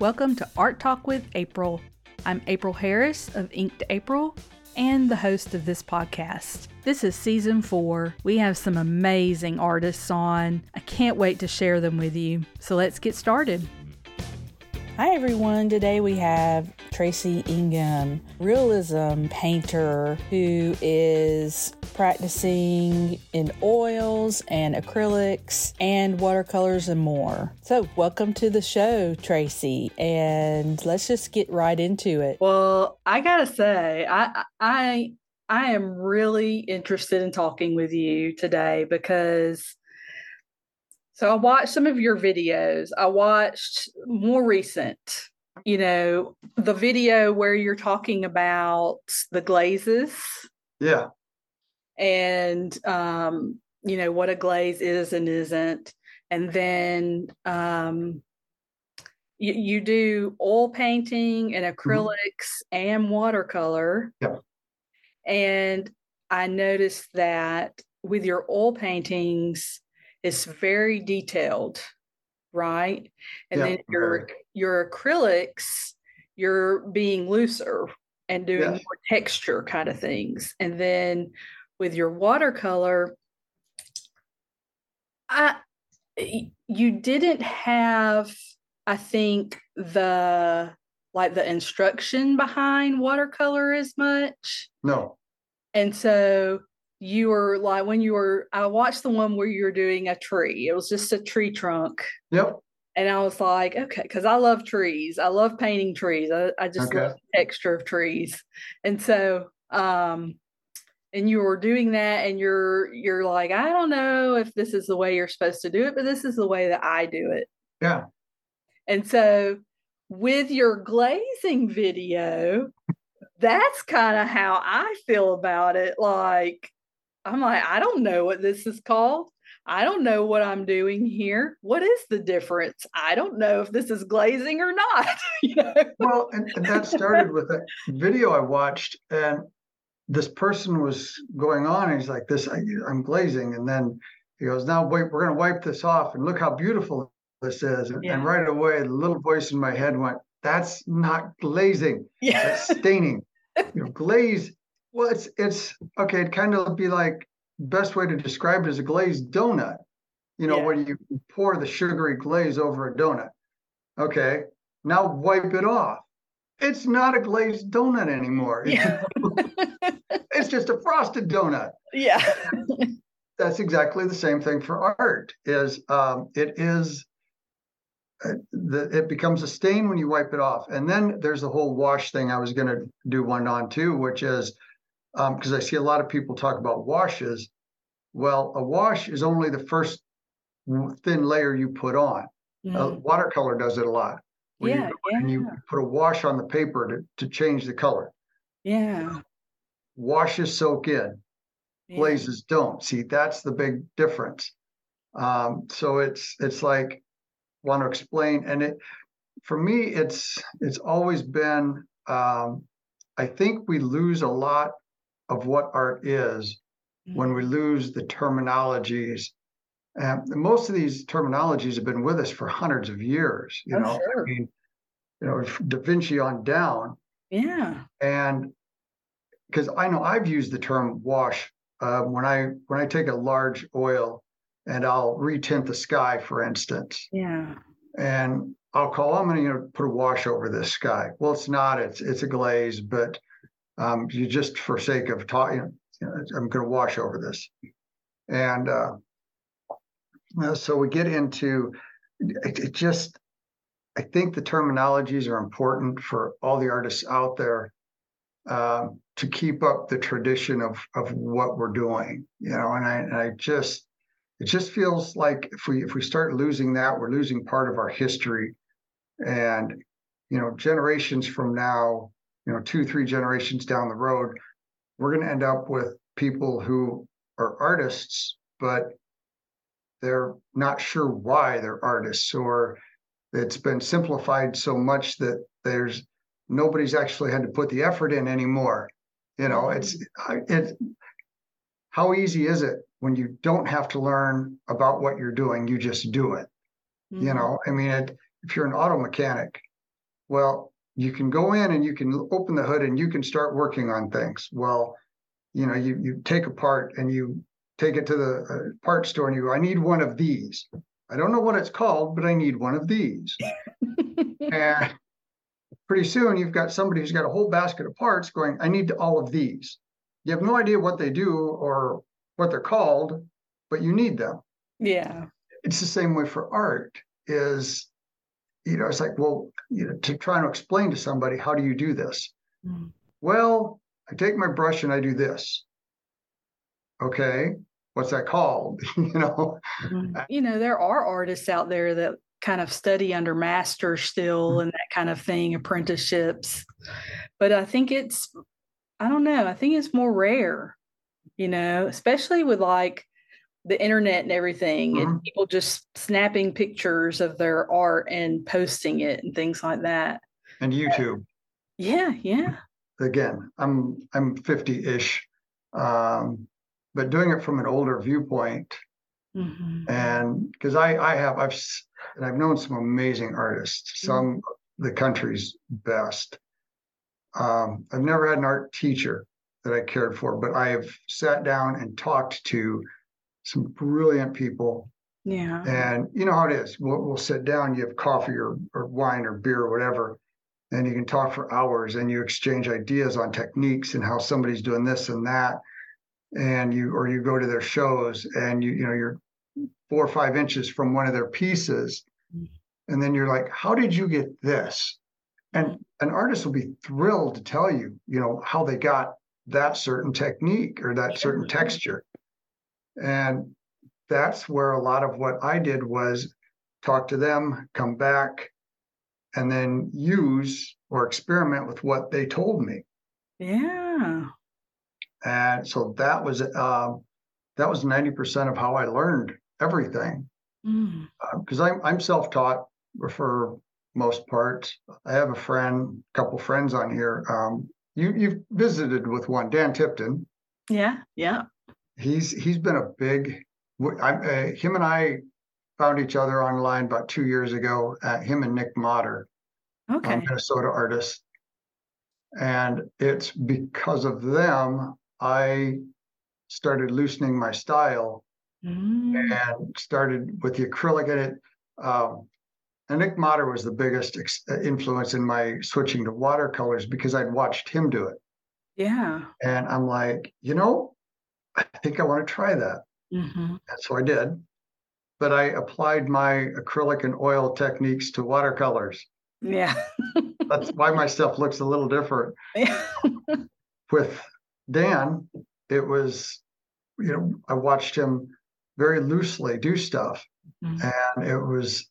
Welcome to Art Talk with April. I'm April Harris of Inked April and the host of this podcast. This is season four. We have some amazing artists on. I can't wait to share them with you. So let's get started. Hi, everyone. Today we have Tracy Ingham, realism painter who is practicing in oils and acrylics and watercolors and more. So, welcome to the show, Tracy, and let's just get right into it. Well, I gotta say, I I I am really interested in talking with you today because so I watched some of your videos. I watched more recent, you know, the video where you're talking about the glazes. Yeah. And um, you know, what a glaze is and isn't. And then um you, you do oil painting and acrylics mm-hmm. and watercolor. Yeah. And I noticed that with your oil paintings, it's very detailed, right? And yeah, then your your acrylics, you're being looser and doing more texture kind of things. And then with your watercolor, I you didn't have, I think, the like the instruction behind watercolor as much. No. And so you were like when you were I watched the one where you were doing a tree. It was just a tree trunk. Yep. And I was like, okay, because I love trees. I love painting trees. I, I just okay. love the texture of trees. And so um and you were doing that and you're you're like, I don't know if this is the way you're supposed to do it, but this is the way that I do it. Yeah. And so with your glazing video, that's kind of how I feel about it. Like I'm like, I don't know what this is called. I don't know what I'm doing here. What is the difference? I don't know if this is glazing or not. you know? Well, and, and that started with a video I watched, and this person was going on, and he's like, "This, I, am glazing," and then he goes, "Now wait, we're going to wipe this off, and look how beautiful this is." And, yeah. and right away, the little voice in my head went, "That's not glazing. Yeah. That's staining. you know, glaze well, it's it's okay. It kind of be like best way to describe it is a glazed donut. You know, yeah. when you pour the sugary glaze over a donut. Okay, now wipe it off. It's not a glazed donut anymore. It's, yeah. it's just a frosted donut. Yeah. That's exactly the same thing for art. Is um, it is uh, the, it becomes a stain when you wipe it off. And then there's the whole wash thing I was going to do one on too, which is because um, I see a lot of people talk about washes. Well, a wash is only the first thin layer you put on. Mm-hmm. Uh, watercolor does it a lot. yeah, you, yeah. And you put a wash on the paper to, to change the color. Yeah. Washes soak in, glazes yeah. don't. See, that's the big difference. Um, so it's it's like want to explain, and it for me, it's it's always been. Um, I think we lose a lot of what art is when we lose the terminologies. And most of these terminologies have been with us for hundreds of years. You oh, know, sure. I mean, you know, Da Vinci on down. Yeah. And because I know I've used the term wash uh, when I when I take a large oil and I'll retint the sky, for instance. Yeah. And I'll call. I'm going to you know put a wash over this sky. Well, it's not. It's it's a glaze, but um, you just for sake of talking, you know, I'm going to wash over this. And uh, so we get into it, it, just, I think the terminologies are important for all the artists out there um, to keep up the tradition of of what we're doing, you know. And I, and I just, it just feels like if we if we start losing that, we're losing part of our history, and you know, generations from now, you know, two, three generations down the road, we're going to end up with people who are artists, but they're not sure why they're artists, or it's been simplified so much that there's nobody's actually had to put the effort in anymore. You know, it's it. How easy is it when you don't have to learn about what you're doing? You just do it. Mm-hmm. You know, I mean, it, if you're an auto mechanic, Well, you can go in and you can open the hood and you can start working on things. Well, you know, you you take a part and you take it to the uh, part store and you go, I need one of these. I don't know what it's called, but I need one of these. and pretty soon you've got somebody who's got a whole basket of parts going, I need all of these. You have no idea what they do or what they're called, but you need them. Yeah. It's the same way for art is, you know, it's like, well, you know, to try and explain to somebody, how do you do this? Mm. Well, I take my brush and I do this. Okay. What's that called? you know, mm-hmm. you know, there are artists out there that kind of study under master still mm-hmm. and that kind of thing, apprenticeships. But I think it's, I don't know, I think it's more rare, you know, especially with like the internet and everything mm-hmm. and people just snapping pictures of their art and posting it and things like that. And YouTube. Yeah, yeah. Again, I'm I'm 50-ish. Um, but doing it from an older viewpoint. Mm-hmm. And because I I have I've and I've known some amazing artists, some mm-hmm. the country's best. Um, I've never had an art teacher that I cared for, but I have sat down and talked to some brilliant people. Yeah. And you know how it is. We'll, we'll sit down, you have coffee or, or wine or beer or whatever, and you can talk for hours and you exchange ideas on techniques and how somebody's doing this and that. And you, or you go to their shows and you, you know, you're four or five inches from one of their pieces. Mm-hmm. And then you're like, how did you get this? And an artist will be thrilled to tell you, you know, how they got that certain technique or that certain texture. And that's where a lot of what I did was talk to them, come back, and then use or experiment with what they told me. Yeah. And so that was uh, that was ninety percent of how I learned everything. Because mm. uh, I'm I'm self-taught for most part. I have a friend, a couple friends on here. Um, you you've visited with one, Dan Tipton. Yeah, yeah he's he's been a big. I, uh, him and I found each other online about two years ago. Uh, him and Nick Motter, okay, um, Minnesota artist, and it's because of them I started loosening my style mm. and started with the acrylic in it. Um, and Nick Motter was the biggest ex- uh, influence in my switching to watercolors because I'd watched him do it. Yeah. And I'm like, you know, I think I want to try that. Mm-hmm. And so I did. But I applied my acrylic and oil techniques to watercolors. Yeah. That's why my stuff looks a little different. Yeah. With Dan, it was, you know, I watched him very loosely do stuff. Mm-hmm. And it was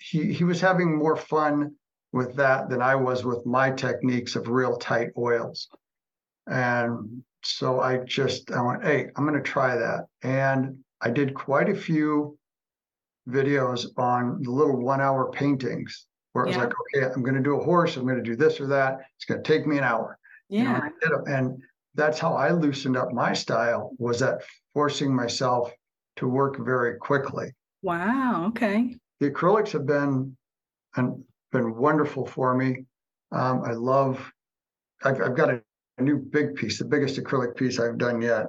he he was having more fun with that than I was with my techniques of real tight oils. And so I just I went, hey, I'm going to try that, and I did quite a few videos on the little one-hour paintings where it was yeah. like, okay, I'm going to do a horse, I'm going to do this or that. It's going to take me an hour. Yeah, you know, and that's how I loosened up my style was that forcing myself to work very quickly. Wow. Okay. The acrylics have been and been wonderful for me. Um, I love. I've, I've got a a new big piece, the biggest acrylic piece I've done yet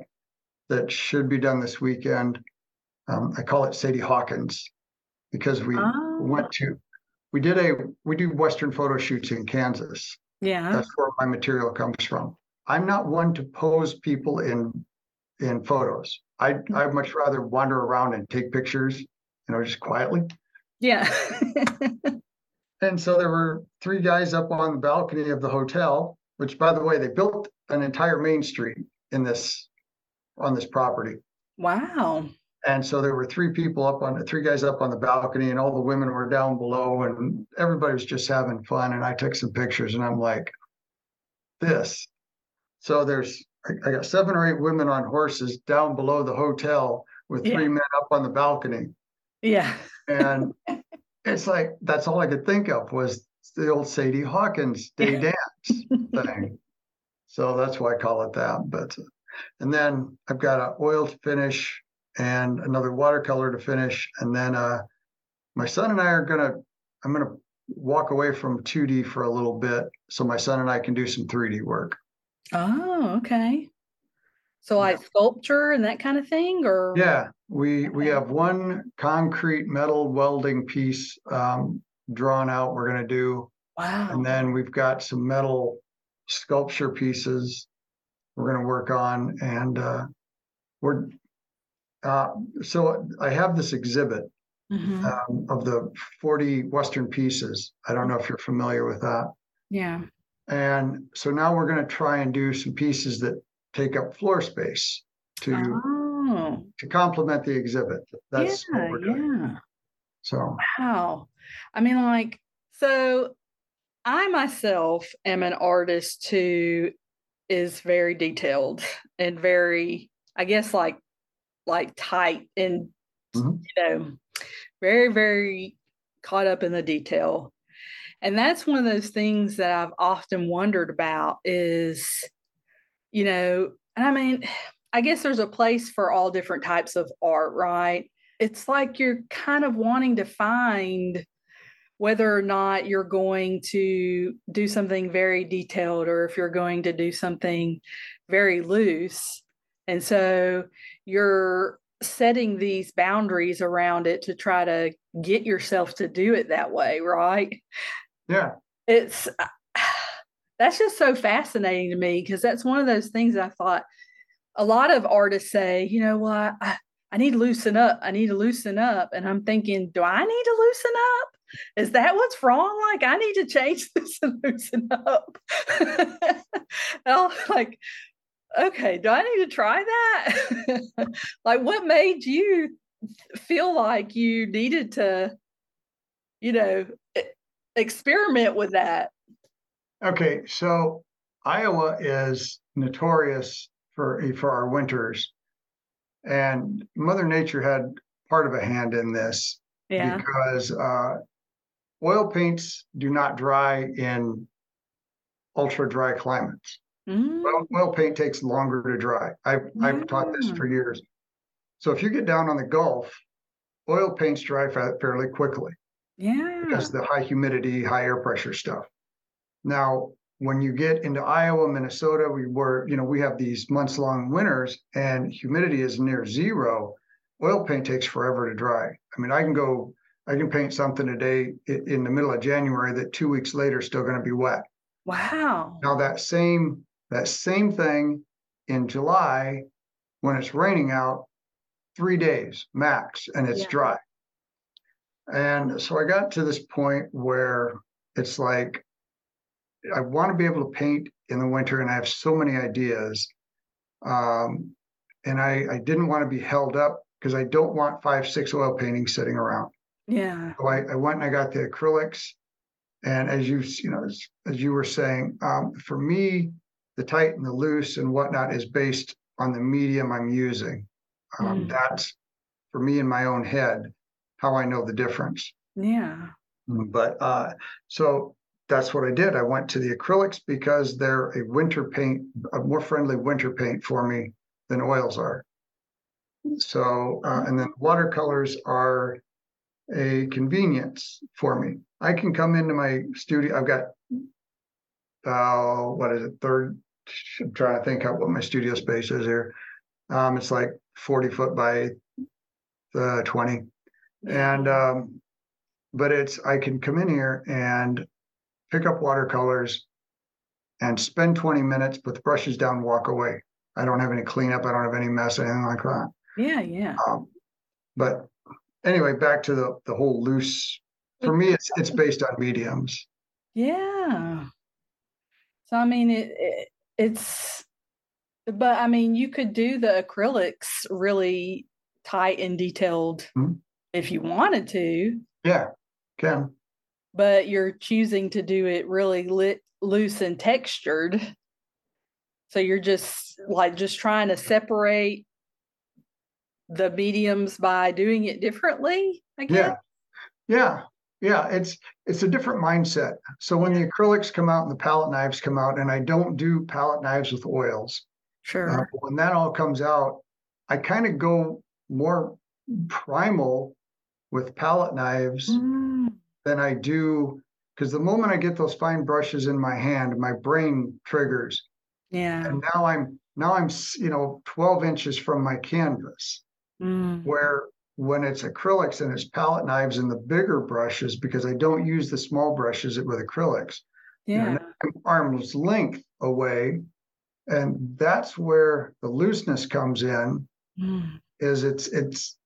that should be done this weekend. Um, I call it Sadie Hawkins because we oh. went to, we did a, we do Western photo shoots in Kansas. Yeah. That's where my material comes from. I'm not one to pose people in, in photos. I, mm. I'd much rather wander around and take pictures, you know, just quietly. Yeah. and so there were three guys up on the balcony of the hotel which by the way, they built an entire main street in this on this property. Wow. And so there were three people up on three guys up on the balcony, and all the women were down below, and everybody was just having fun. And I took some pictures, and I'm like, this. So there's I got seven or eight women on horses down below the hotel with three yeah. men up on the balcony. Yeah. and it's like that's all I could think of was the old Sadie Hawkins day dance thing. So that's why I call it that. But and then I've got an oil to finish and another watercolor to finish. And then uh my son and I are gonna I'm gonna walk away from 2D for a little bit so my son and I can do some 3D work. Oh, okay. So like sculpture and that kind of thing, or Yeah, we we have one concrete metal welding piece um, drawn out. We're gonna do, wow, and then we've got some metal sculpture pieces we're gonna work on, and uh, we're uh, so I have this exhibit Mhm. um, of the 40 Western pieces. I don't know if you're familiar with that. yeah, And so now we're going to try and do some pieces that take up floor space to oh, to complement the exhibit. That's yeah, what we're doing. yeah. So Wow. I mean, like, so I myself am an artist who is very detailed and very, I guess, like, like tight and, Mhm. you know, very, very caught up in the detail. And that's one of those things that I've often wondered about is, you know, and I mean, I guess there's a place for all different types of art, right? It's like you're kind of wanting to find whether or not you're going to do something very detailed or if you're going to do something very loose. And so you're setting these boundaries around it to try to get yourself to do it that way, right? yeah, it's that's just so fascinating to me because that's one of those things I thought a lot of artists say, you know what, I, I need to loosen up. I need to loosen up. And I'm thinking, do I need to loosen up? Is that what's wrong? Like, I need to change this and loosen up. I'm like, okay, do I need to try that? like, what made you feel like you needed to, you know, experiment with that? okay. So Iowa is notorious for for our winters, and Mother Nature had part of a hand in this Yeah. because uh, oil paints do not dry in ultra dry climates. Mm, Well, oil paint takes longer to dry. I've I've taught this for years. So if you get down on the Gulf, oil paints dry fa- fairly quickly yeah. because of the high humidity, high air pressure stuff. Now, when you get into Iowa, Minnesota, we were, you know, we have these months long winters and humidity is near zero. Oil paint takes forever to dry. I mean, I can go, I can paint something today in the middle of January that two weeks later is still going to be wet. Wow. Now that same that same thing in July when it's raining out, three days max, and it's Yeah. dry. And so I got to this point where it's like I want to be able to paint in the winter, and I have so many ideas. Um, and I, I didn't want to be held up because I don't want five, six oil paintings sitting around. Yeah. So I, I went and I got the acrylics. And as you you know, as, as you were saying, um, for me, the tight and the loose and whatnot is based on the medium I'm using. Um, Mm. That's for me in my own head how I know the difference. Yeah. But uh, so that's what I did. I went to the acrylics because they're a winter paint, a more friendly winter paint for me than oils are. So, uh, and then watercolors are a convenience for me. I can come into my studio. I've got, uh, what is it, third? I'm trying to think out what my studio space is here. Um, it's like 40 foot by uh, 20. And, um, but it's, I can come in here and pick up watercolors and spend 20 minutes, put the brushes down, walk away. I don't have any cleanup. I don't have any mess, anything like that. Yeah. Yeah. Um, but anyway, back to the the whole loose. For me, it's it's based on mediums. Yeah. So I mean it, it it's but I mean you could do the acrylics really tight and detailed Mhm. if you wanted to, Yeah, can but you're choosing to do it really lit loose and textured. So you're just like just trying to separate the mediums by doing it differently, I guess. yeah, yeah, yeah. It's it's a different mindset. So when the acrylics come out and the palette knives come out, and I don't do palette knives with oils. Uh, Sure. when that all comes out, I kind of go more primal with palette knives Mm, than I do because the moment I get those fine brushes in my hand, my brain triggers. Yeah. And now I'm now I'm you know 12 inches from my canvas. Mm. Where when it's acrylics and it's palette knives and the bigger brushes, because I don't use the small brushes with acrylics, yeah. arm's length away. And that's where the looseness comes in. Mm. Is it's it's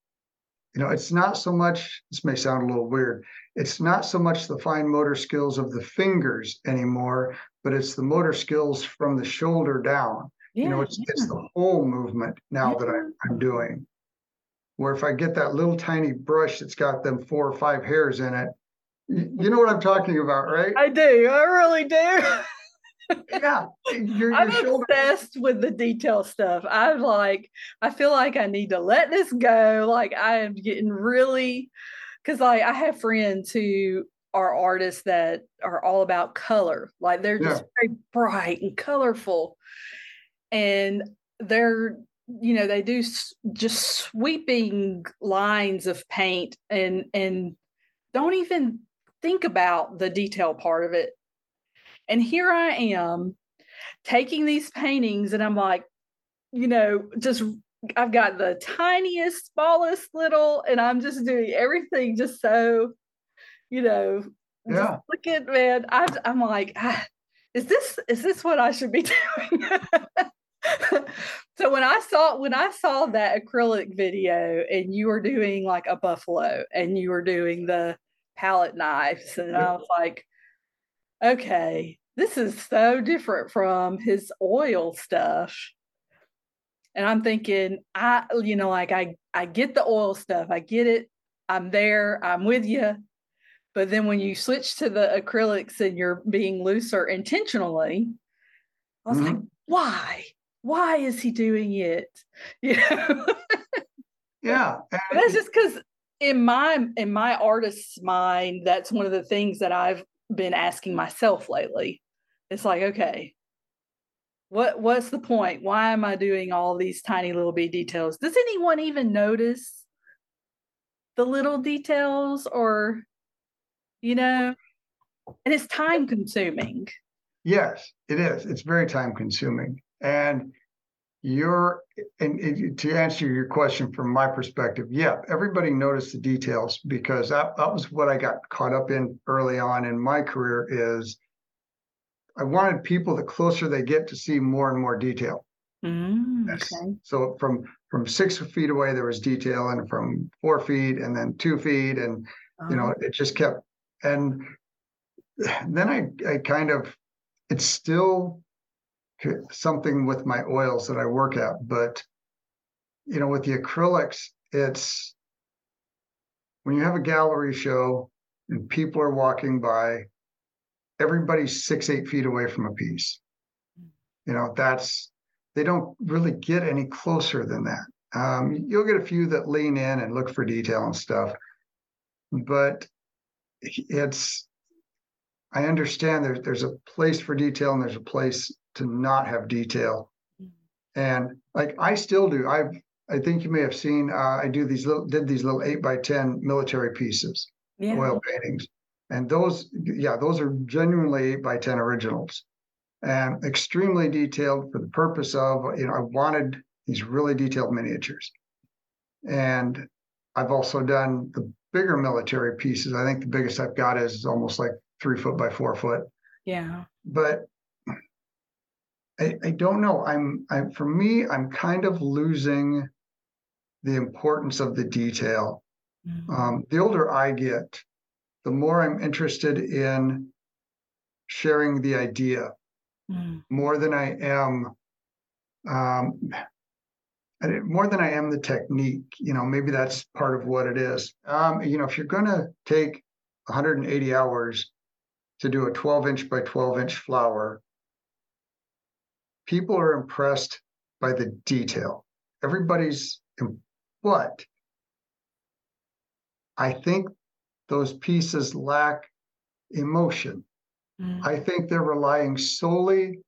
you know, it's not so much, this may sound a little weird, it's not so much the fine motor skills of the fingers anymore, but it's the motor skills from the shoulder down. Yeah, you know, it's, yeah. it's the whole movement now yeah. that I'm, I'm doing. Where if I get that little tiny brush that's got them four or five hairs in it, you, know what I'm talking about, right? I do. I really do. yeah, your, I'm your obsessed with the detail stuff. I'm like, I feel like I need to let this go. Like I am getting really, because like I have friends who are artists that are all about color. Like they're just yeah. very bright and colorful, and they're you know they do just sweeping lines of paint and and don't even think about the detail part of it and here I am taking these paintings, and I'm like, you know, just I've got the tiniest, smallest little, and I'm just doing everything just so, you know, yeah. look at man. I, I'm like, ah, is this is this what I should be doing? so when I saw when I saw that acrylic video, and you were doing like a buffalo, and you were doing the palette knives, and I was like okay, this is so different from his oil stuff. And I'm thinking, I, you know, like I, I get the oil stuff, I get it, I'm there, I'm with you. But then when you switch to the acrylics and you're being looser intentionally, I was mm-hmm. like, why? Why is he doing it? You know? yeah. that's just because in my in my artist's mind, that's one of the things that I've been asking myself lately. It's like, okay, what what's the point? Why am I doing all these tiny little b details? Does anyone even notice the little details or you know? And it's time consuming. Yes, it is. It's very time consuming. And you're and, and to answer your question from my perspective, yeah, everybody noticed the details because that, that was what I got caught up in early on in my career is I wanted people the closer they get to see more and more detail. Mm, okay. So from from six feet away there was detail, and from four feet, and then two feet, and oh. you know uh-huh. it just kept. And then I I kind of it's still something with my oils that I work at, but you know with the acrylics it's when you have a gallery show and people are walking by everybody's six, eight feet away from a piece. You know, that's, they don't really get any closer than that. Um, you'll get a few that lean in and look for detail and stuff, but it's, I understand there's there's a place for detail and there's a place to not have detail. And like I still do. I've I think you may have seen uh, I do these little did these little eight by ten military pieces, yeah. oil paintings. And those, yeah, those are genuinely 8 by 10 originals and extremely detailed for the purpose of, you know, I wanted these really detailed miniatures. And I've also done the bigger military pieces. I think the biggest I've got is almost like three foot by four foot. Yeah. But I, I don't know. I'm I for me, I'm kind of losing the importance of the detail. Mm-hmm. Um, the older I get, the more I'm interested in sharing the idea mm. more than I am um, more than I am the technique. You know, maybe that's part of what it is. Um, you know, if you're going to take 180 hours to do a 12 inch by 12 inch flower, people are impressed by the detail. Everybody's, but I think those pieces lack emotion. Mm. I think they're relying solely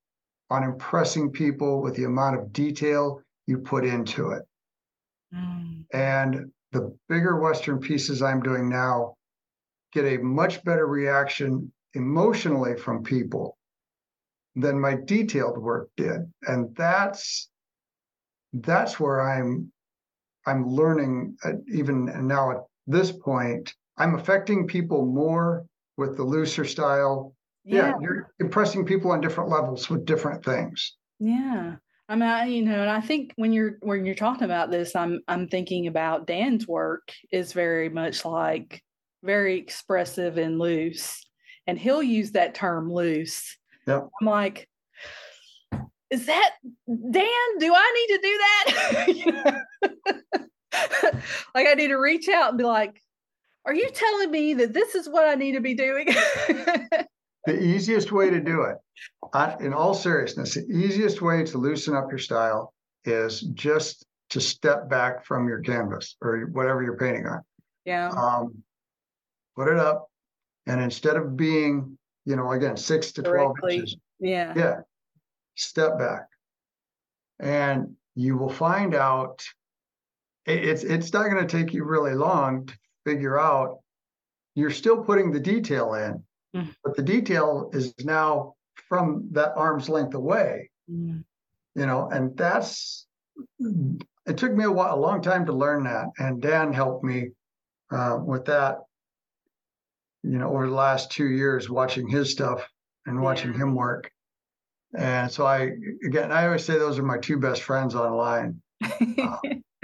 on impressing people with the amount of detail you put into it. Mm. And the bigger Western pieces I'm doing now get a much better reaction emotionally from people than my detailed work did. And that's that's where I'm I'm learning uh, even now at this point, I'm affecting people more with the looser style. Yeah. yeah, you're impressing people on different levels with different things. Yeah. I mean, I, you know, and I think when you're when you're talking about this, I'm I'm thinking about Dan's work is very much like very expressive and loose, and he'll use that term loose. Yeah. I'm like, is that Dan? Do I need to do that? like I need to reach out and be like, are you telling me that this is what I need to be doing? the easiest way to do it, in all seriousness, the easiest way to loosen up your style is just to step back from your canvas or whatever you're painting on. Yeah. Um, put it up, and instead of being, you know, again, six to twelve inches, yeah, yeah, step back, and you will find out. It's it's not going to take you really long to figure out. You're still putting the detail in, mm. but the detail is now from that arm's length away. Mm. You know, and that's it took me a while, a long time to learn that, and Dan helped me uh, with that. You know, over the last two years, watching his stuff and watching yeah. him work, and so I again, I always say those are my two best friends online, um,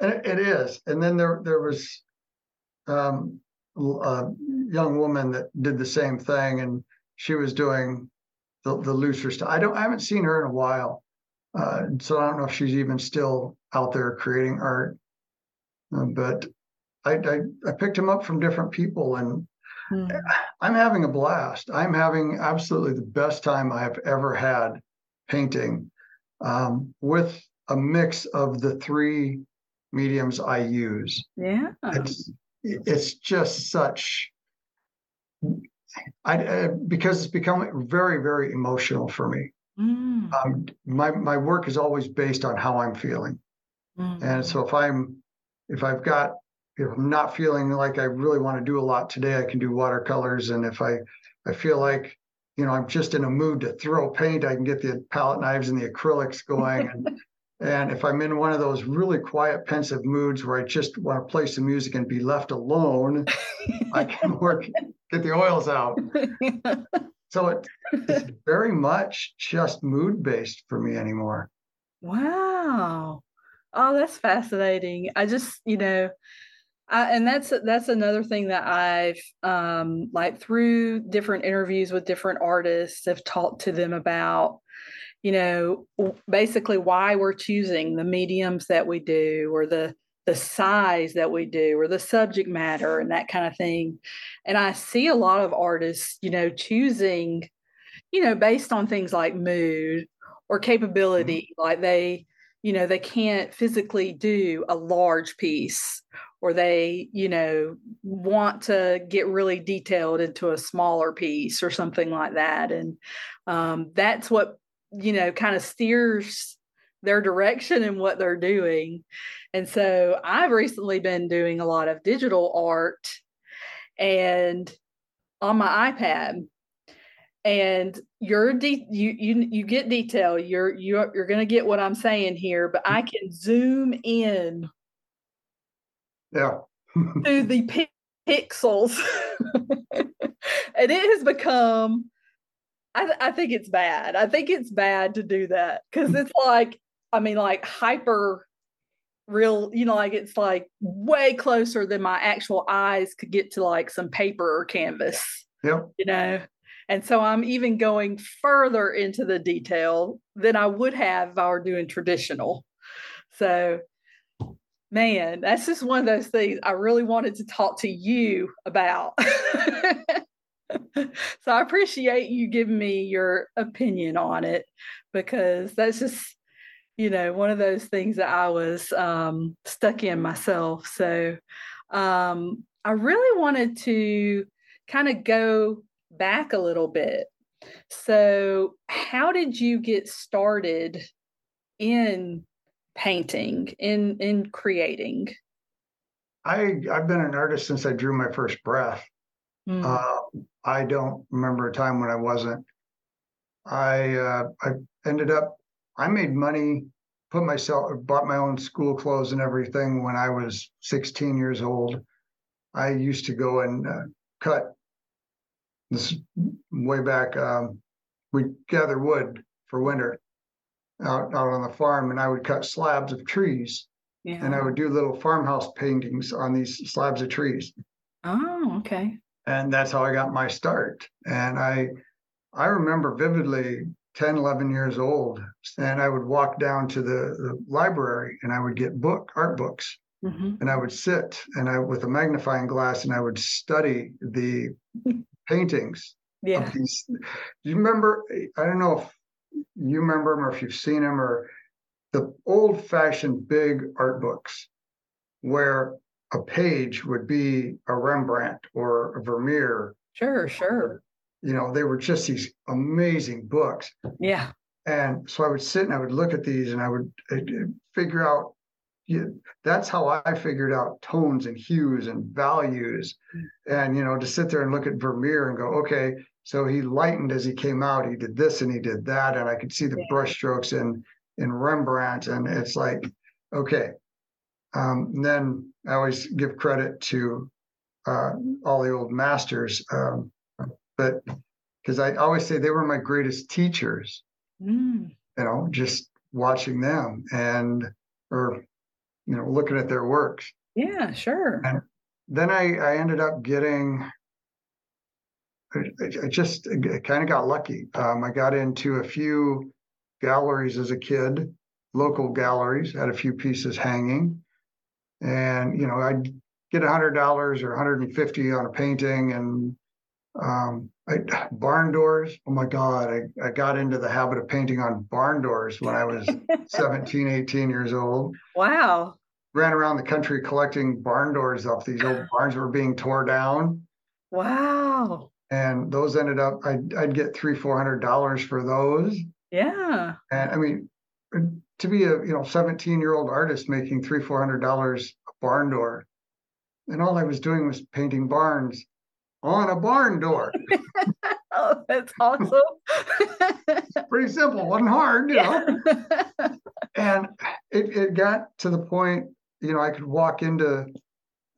and it, it is. And then there there was um, a young woman that did the same thing, and she was doing the, the looser stuff. I don't I haven't seen her in a while, uh, so I don't know if she's even still out there creating art. Uh, but I, I, I picked him up from different people, and mm. I'm having a blast. I'm having absolutely the best time I've ever had painting um, with a mix of the three mediums I use. Yeah, it's it's just such I, uh, because it's become very, very emotional for me. Mm. Um, my my work is always based on how I'm feeling, mm. and so if I'm if I've got if I'm not feeling like I really want to do a lot today, I can do watercolors, and if I I feel like you know I'm just in a mood to throw paint, I can get the palette knives and the acrylics going, and and if I'm in one of those really quiet, pensive moods where I just want to play some music and be left alone, I can work get the oils out. so it, it's very much just mood based for me anymore. Wow. Oh, that's fascinating. I just, you know, I, and that's that's another thing that I've um, like through different interviews with different artists have talked to them about, you know, basically why we're choosing the mediums that we do or the the size that we do or the subject matter and that kind of thing. And I see a lot of artists, you know, choosing, you know, based on things like mood or capability, mm-hmm. like they, you know, they can't physically do a large piece or they, you know, want to get really detailed into a smaller piece or something like that. And um, that's what, you know, kind of steers their direction and what they're doing. And so I've recently been doing a lot of digital art and on my iPad. And you're de- you you you get detail. You're you're you're going to get what I'm saying here, but I can zoom in. Yeah. to the pi- pixels, and it has become. I, I think it's bad. I think it's bad to do that because it's like I mean, like hyper real, you know, like it's like way closer than my actual eyes could get to like some paper or canvas. Yeah. You know, and so I'm even going further into the detail than I would have if I were doing traditional. So, man, that's just one of those things I really wanted to talk to you about. so I appreciate you giving me your opinion on it because that's just you know, one of those things that I was um, stuck in myself. So um, I really wanted to kind of go back a little bit. So, how did you get started in painting, in in creating? I I've been an artist since I drew my first breath. Mm. Uh, I don't remember a time when I wasn't. I uh, I ended up I made money, put myself bought my own school clothes and everything when I was 16 years old. I used to go and uh, cut this way back. Um, we gather wood for winter out out on the farm, and I would cut slabs of trees, yeah. and I would do little farmhouse paintings on these slabs of trees. Oh, okay and that's how I got my start. And I I remember vividly 10, 11 years old, and I would walk down to the, the library and I would get book art books. Mm-hmm. And I would sit and I with a magnifying glass and I would study the paintings yeah. Do you remember? I don't know if you remember them or if you've seen them or the old fashioned big art books where a page would be a Rembrandt or a Vermeer. Sure, sure. You know, they were just these amazing books. Yeah. And so I would sit and I would look at these and I would I'd figure out. You, that's how I figured out tones and hues and values. Mm. And, you know, to sit there and look at Vermeer and go, okay, so he lightened as he came out. He did this and he did that. And I could see the yeah. brushstrokes in, in Rembrandt. And it's like, okay, um, then I always give credit to uh, all the old masters, um, but because I always say they were my greatest teachers. Mm. You know, just watching them and or you know looking at their works. Yeah, sure. And then I I ended up getting. I, I just kind of got lucky. Um, I got into a few galleries as a kid, local galleries, had a few pieces hanging and you know I'd get a hundred dollars or 150 on a painting and um, I, barn doors. Oh my God, I, I got into the habit of painting on barn doors when I was 17, 18 years old. Wow. Ran around the country collecting barn doors off these old barns that were being tore down. Wow. And those ended up, I'd, I'd get three, four hundred dollars for those. Yeah. And I mean, to be a you know 17 year old artist making three four hundred dollars a barn door and all i was doing was painting barns on a barn door oh that's awesome pretty simple wasn't hard you know and it, it got to the point you know i could walk into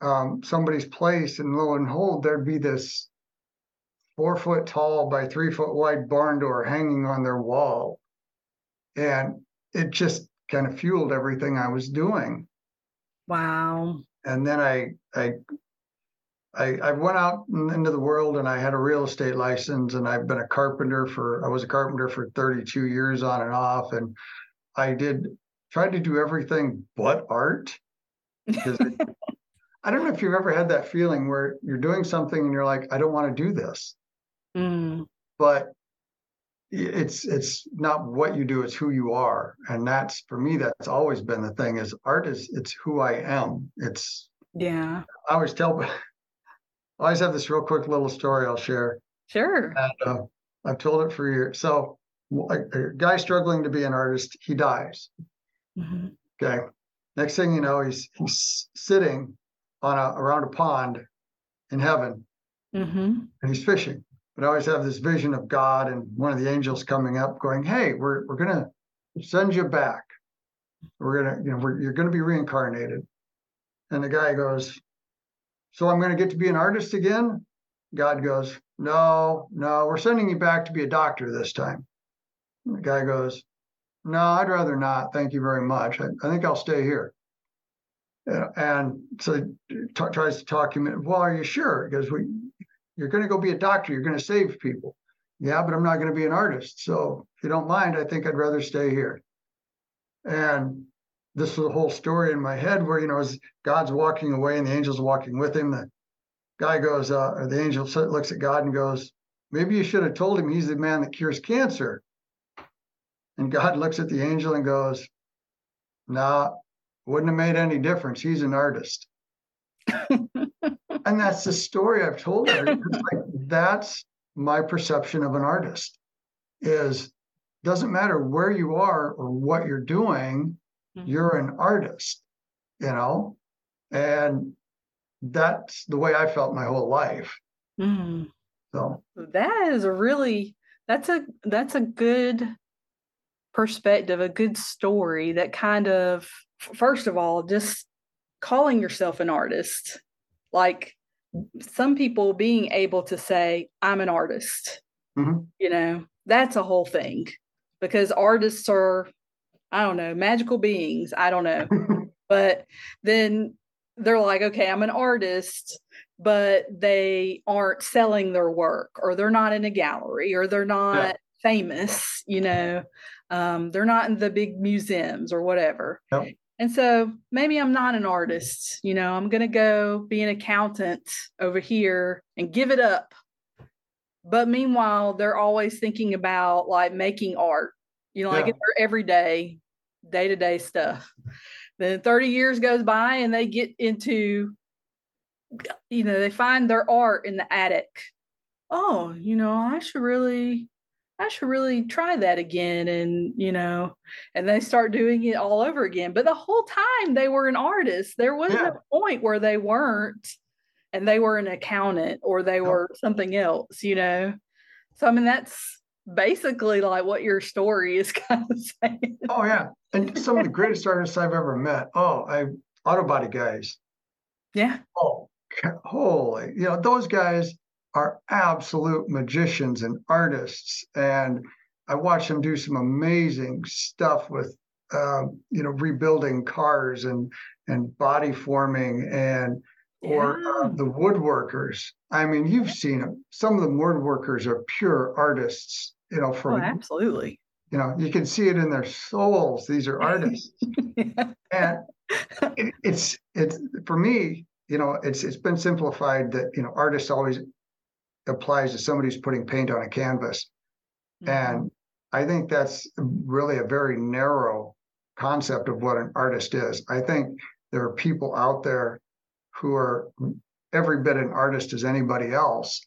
um, somebody's place and lo and behold there'd be this four foot tall by three foot wide barn door hanging on their wall and it just kind of fueled everything I was doing. Wow. And then I I I, I went out into the world and I had a real estate license and I've been a carpenter for I was a carpenter for 32 years on and off and I did tried to do everything but art. because I don't know if you've ever had that feeling where you're doing something and you're like, I don't want to do this. Mm. But it's it's not what you do it's who you are. And that's for me that's always been the thing is art is it's who i am. It's yeah. I always tell i always have this real quick little story i'll share. Sure. And, uh, i've told it for years. So a, a, guy struggling to be an artist he dies. Mm-hmm. okay. Next thing you know he's he's sitting on a around a pond in heaven. Mm-hmm. and he's fishing but I always have this vision of God and one of the angels coming up, going, "Hey, we're we're gonna send you back. We're gonna, you know, you're gonna be reincarnated." And the guy goes, "So I'm gonna get to be an artist again?" God goes, "No, no, we're sending you back to be a doctor this time." And the guy goes, "No, I'd rather not. Thank you very much. I, I think I'll stay here." And so t- tries to talk him. In, well, are you sure? Because we you're going to go be a doctor. You're going to save people. Yeah, but I'm not going to be an artist. So if you don't mind, I think I'd rather stay here. And this was a whole story in my head where, you know, as God's walking away and the angel's walking with him, the guy goes, uh, or the angel looks at God and goes, maybe you should have told him he's the man that cures cancer. And God looks at the angel and goes, nah, wouldn't have made any difference. He's an artist. and that's the story I've told her. like, that's my perception of an artist is doesn't matter where you are or what you're doing, mm-hmm. you're an artist, you know? And that's the way I felt my whole life. Mm. So that is a really that's a that's a good perspective, a good story that kind of first of all, just calling yourself an artist. Like some people being able to say, I'm an artist. Mm-hmm. You know, that's a whole thing because artists are, I don't know, magical beings. I don't know. but then they're like, okay, I'm an artist, but they aren't selling their work or they're not in a gallery or they're not yeah. famous, you know, um, they're not in the big museums or whatever. Yep. And so maybe I'm not an artist, you know, I'm going to go be an accountant over here and give it up. But meanwhile, they're always thinking about like making art, you know, yeah. like their everyday, day to day stuff. Then 30 years goes by and they get into, you know, they find their art in the attic. Oh, you know, I should really I should really try that again. And, you know, and they start doing it all over again. But the whole time they were an artist. There wasn't yeah. a point where they weren't and they were an accountant or they were something else, you know. So I mean that's basically like what your story is kind of saying. Oh yeah. And some of the greatest artists I've ever met. Oh, I auto body guys. Yeah. Oh, holy, you know, those guys are absolute magicians and artists. And I watch them do some amazing stuff with, um, you know, rebuilding cars and and body forming and or uh, the woodworkers. I mean, you've seen them. Some of the woodworkers are pure artists. You know, from oh, absolutely. You know, you can see it in their souls. These are artists, yeah. and it, it's it's for me. You know, it's it's been simplified that you know artists always applies to somebody who's putting paint on a canvas. Mm-hmm. And I think that's really a very narrow concept of what an artist is. I think there are people out there who are every bit an artist as anybody else.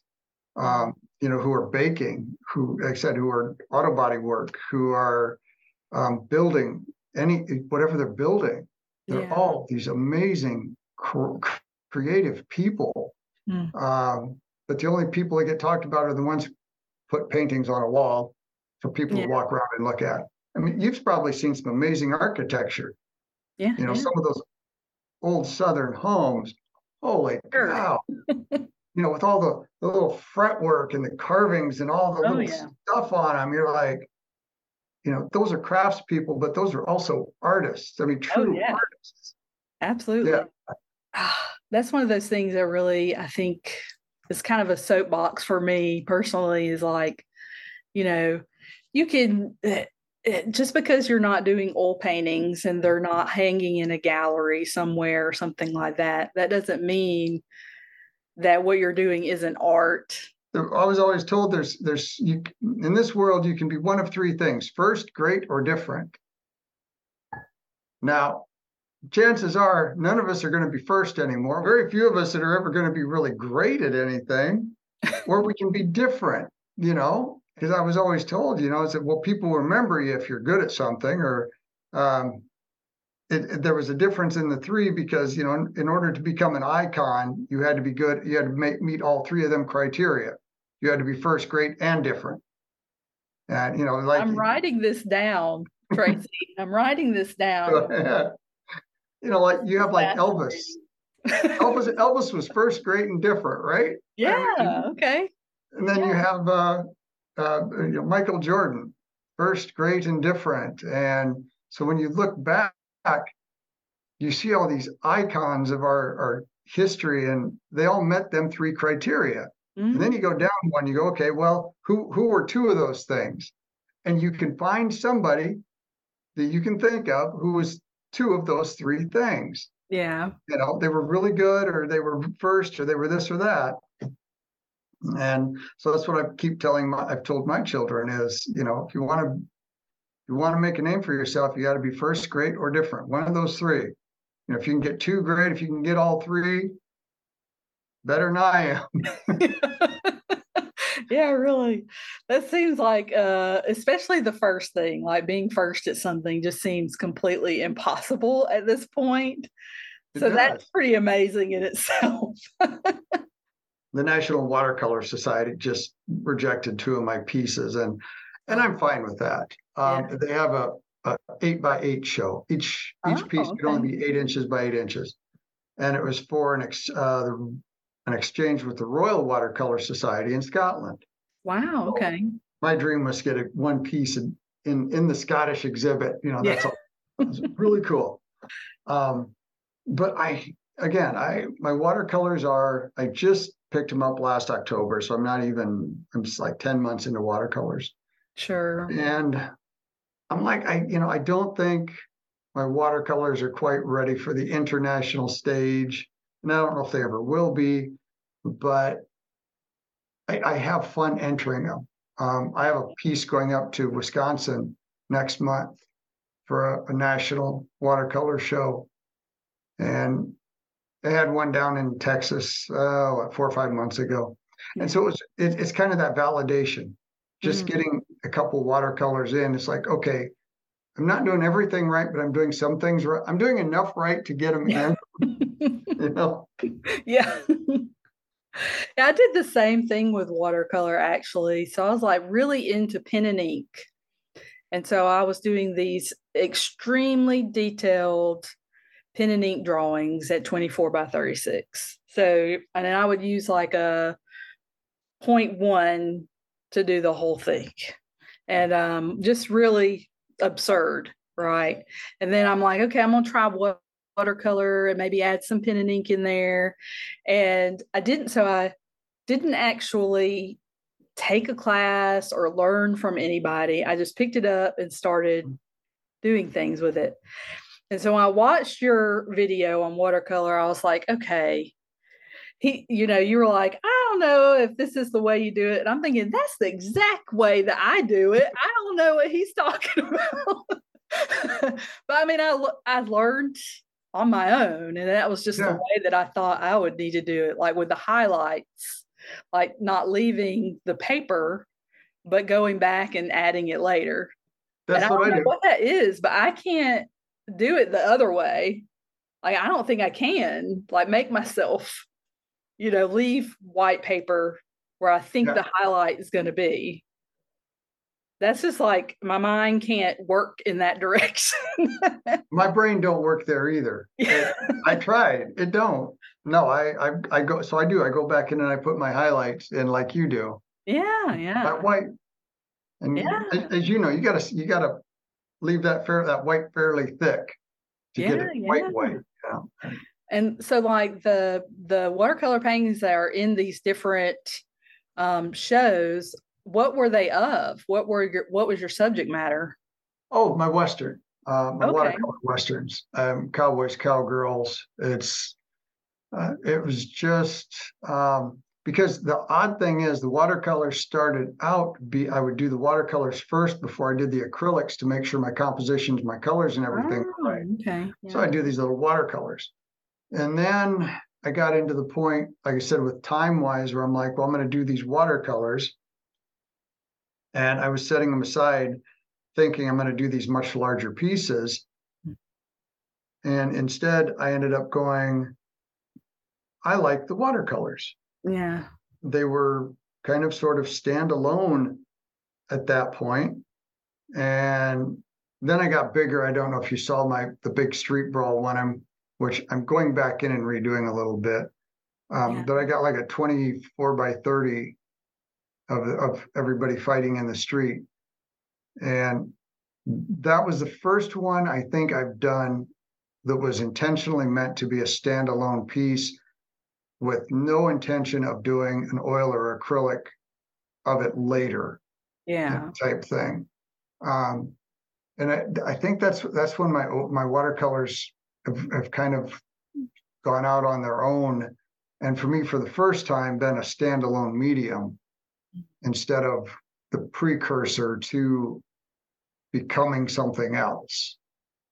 Um, you know, who are baking, who, like I said, who are auto body work, who are um, building any whatever they're building. They're yeah. all these amazing, cr- creative people. Mm. Um, but the only people that get talked about are the ones who put paintings on a wall for people yeah. to walk around and look at. I mean, you've probably seen some amazing architecture. Yeah. You know, yeah. some of those old Southern homes. Holy sure. cow. you know, with all the, the little fretwork and the carvings and all the oh, little yeah. stuff on them, you're like, you know, those are craftspeople, but those are also artists. I mean, oh, true oh, artists. Absolutely. Yeah. Ah, that's one of those things that really, I think, it's kind of a soapbox for me personally is like you know you can eh, eh, just because you're not doing oil paintings and they're not hanging in a gallery somewhere or something like that that doesn't mean that what you're doing isn't art. I was always told there's there's you in this world you can be one of three things first great or different. Now chances are none of us are going to be first anymore. Very few of us that are ever going to be really great at anything, or we can be different, you know. Because I was always told, you know, I said, well, people remember you if you're good at something, or um, it, it, there was a difference in the three because, you know, in, in, order to become an icon, you had to be good, you had to make, meet all three of them criteria. You had to be first, great, and different. And, you know, like I'm writing this down, Tracy. I'm writing this down you know, like you have like Elvis. Elvis Elvis was first great and different, right? Yeah. I mean, okay. And then yeah. you have uh, uh, you know, Michael Jordan, first great and different. And so when you look back, you see all these icons of our, our history, and they all met them three criteria. Mm-hmm. And then you go down one, you go, okay, well, who who were two of those things? And you can find somebody that you can think of who was two of those three things. Yeah. You know, they were really good or they were first or they were this or that. And so that's what I keep telling my I've told my children is, you know, if you want to you want to make a name for yourself, you got to be first, great, or different. One of those three. You know, if you can get two great, if you can get all three, better than I am. yeah, really. That seems like, uh, especially the first thing, like being first at something, just seems completely impossible at this point. It so does. that's pretty amazing in itself. the National Watercolor Society just rejected two of my pieces, and and I'm fine with that. Um, yeah. They have a, a, eight by eight show. Each each oh, piece okay. could only be eight inches by eight inches, and it was for an ex, uh, an exchange with the Royal Watercolor Society in Scotland. Wow. Okay. So my dream was to get a, one piece in, in in the Scottish exhibit. You know, that's yeah. all, really cool. Um, but I again, I my watercolors are I just picked them up last October, so I'm not even I'm just like 10 months into watercolors. Sure. And I'm like, I, you know, I don't think my watercolors are quite ready for the international stage. And I don't know if they ever will be, but I, I have fun entering them. Um, I have a piece going up to Wisconsin next month for a, a national watercolor show. And they had one down in Texas, uh, what, four or five months ago. And so it was, it, it's kind of that validation, just mm-hmm. getting a couple watercolors in. It's like, okay, I'm not doing everything right, but I'm doing some things right. I'm doing enough right to get them in. Yeah. yeah, I did the same thing with watercolor actually. So I was like really into pen and ink. And so I was doing these extremely detailed pen and ink drawings at 24 by 36. So, and then I would use like a 0.1 to do the whole thing. And um, just really absurd, right? And then I'm like, okay, I'm gonna try watercolor and maybe add some pen and ink in there. And I didn't, so I didn't actually take a class or learn from anybody. I just picked it up and started doing things with it. And so when I watched your video on watercolor, I was like, okay, he, you know, you were like, I don't know if this is the way you do it. And I'm thinking, that's the exact way that I do it. I don't know what he's talking about. but I mean, I, I learned on my own, and that was just yeah. the way that I thought I would need to do it, like with the highlights, like not leaving the paper, but going back and adding it later. That's and I don't what know what that is, but I can't do it the other way. Like I don't think I can like make myself, you know, leave white paper where I think yeah. the highlight is going to be. That's just like my mind can't work in that direction. my brain don't work there either. Yeah. I tried. It don't. No, I, I I go so I do. I go back in and I put my highlights in like you do. Yeah, yeah. That white. And yeah. as, as you know, you gotta you gotta leave that fair that white fairly thick to yeah, get it yeah. white white. Yeah. And so like the the watercolor paintings that are in these different um, shows, what were they of? What were your what was your subject matter? Oh, my western. Uh, my okay. watercolor westerns. Um, cowboys, cowgirls. It's uh, it was just um, because the odd thing is the watercolors started out be I would do the watercolors first before I did the acrylics to make sure my compositions, my colors and everything oh, right. Okay. Yeah. So I do these little watercolors. And then I got into the point, like I said, with time wise, where I'm like, well, I'm going to do these watercolors. And I was setting them aside thinking I'm going to do these much larger pieces. And instead, I ended up going, I like the watercolors. Yeah. They were kind of sort of standalone at that point. And then I got bigger. I don't know if you saw my the big street brawl one. I'm which I'm going back in and redoing a little bit. Um, yeah. But I got like a 24 by 30 of of everybody fighting in the street, and that was the first one I think I've done that was intentionally meant to be a standalone piece with no intention of doing an oil or acrylic of it later. Yeah. Type thing. Um, and I, I think that's that's when my my watercolors have, have kind of gone out on their own, and for me, for the first time, been a standalone medium instead of the precursor to becoming something else.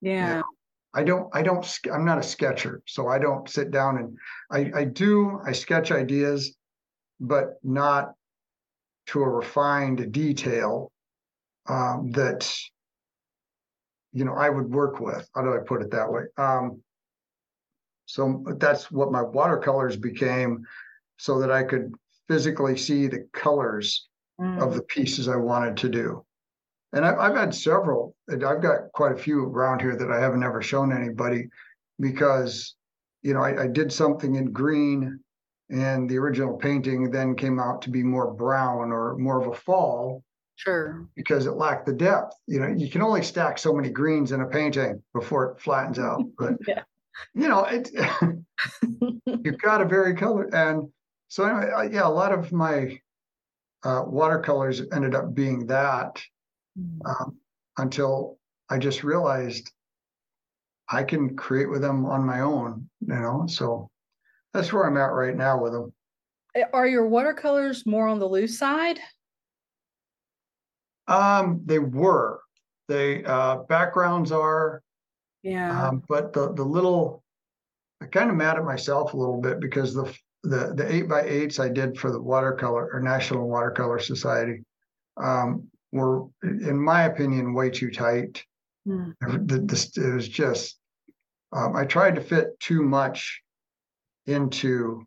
Yeah. I don't, I don't, I'm not a sketcher. So I don't sit down and I, I do, I sketch ideas, but not to a refined detail um, that, you know, I would work with. How do I put it that way? Um, so that's what my watercolors became. so that I could physically see the colors mm. of the pieces I wanted to do. And I've, I've had several, I've got quite a few around here that I haven't ever shown anybody because, you know, I, I did something in green and the original painting then came out to be more brown or more of a fall. Sure. Because it lacked the depth. You know, you can only stack so many greens in a painting before it flattens out. But yeah. you know, it you've got to vary color. And so anyway, yeah, a lot of my uh, watercolors ended up being that mm. um, until I just realized I can create with them on my own, you know. So that's where I'm at right now with them. Eh, are your watercolors more on the loose side? Um, they were. They uh, backgrounds are. Yeah. Um, but the the little, I kind of mad at myself a little bit because the the the eight by eights I did for the watercolor or National Watercolor Society um, were, in my opinion, way too tight. Mm. It was just. Um, I tried to fit too much into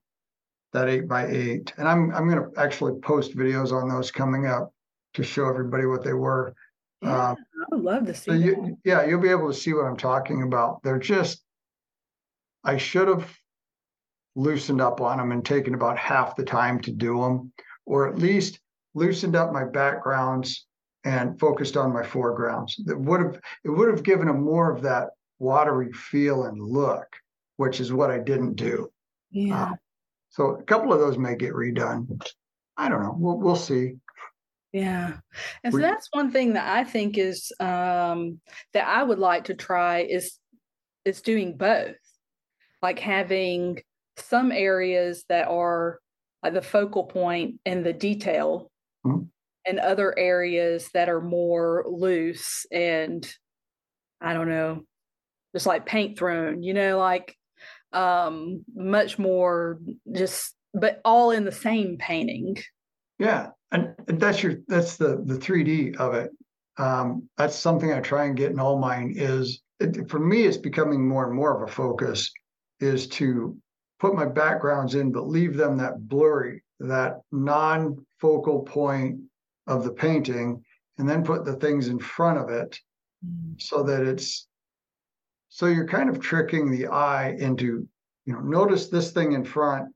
that eight by eight. And I'm I'm going to actually post videos on those coming up to show everybody what they were. Yeah, um, I would love to see. So you, yeah, you'll be able to see what I'm talking about. They're just, I should have loosened up on them and taken about half the time to do them, or at least loosened up my backgrounds and focused on my foregrounds. That would have it would have given them more of that watery feel and look, which is what I didn't do. Yeah. Uh, so a couple of those may get redone. I don't know. We'll we'll see. Yeah. And so that's one thing that I think is um that I would like to try is is doing both. Like having some areas that are like the focal point and the detail mm-hmm. and other areas that are more loose and I don't know, just like paint thrown, you know, like um much more just but all in the same painting yeah and, and that's your that's the the 3d of it um that's something i try and get in all mine is it, for me it's becoming more and more of a focus is to put my backgrounds in but leave them that blurry that non-focal point of the painting and then put the things in front of it mm. so that it's so you're kind of tricking the eye into, you know, notice this thing in front,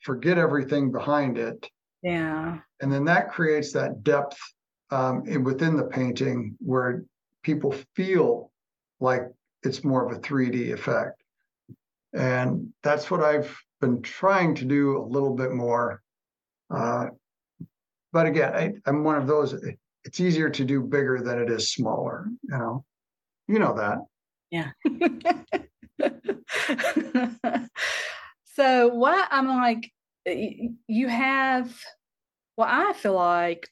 forget everything behind it. Yeah. And then that creates that depth um, in, within the painting where people feel like it's more of a 3D effect. And that's what I've been trying to do a little bit more. Uh, but again, I, I'm one of those, it's easier to do bigger than it is smaller, you know. You know that. Yeah. so what I'm like, you have what I feel like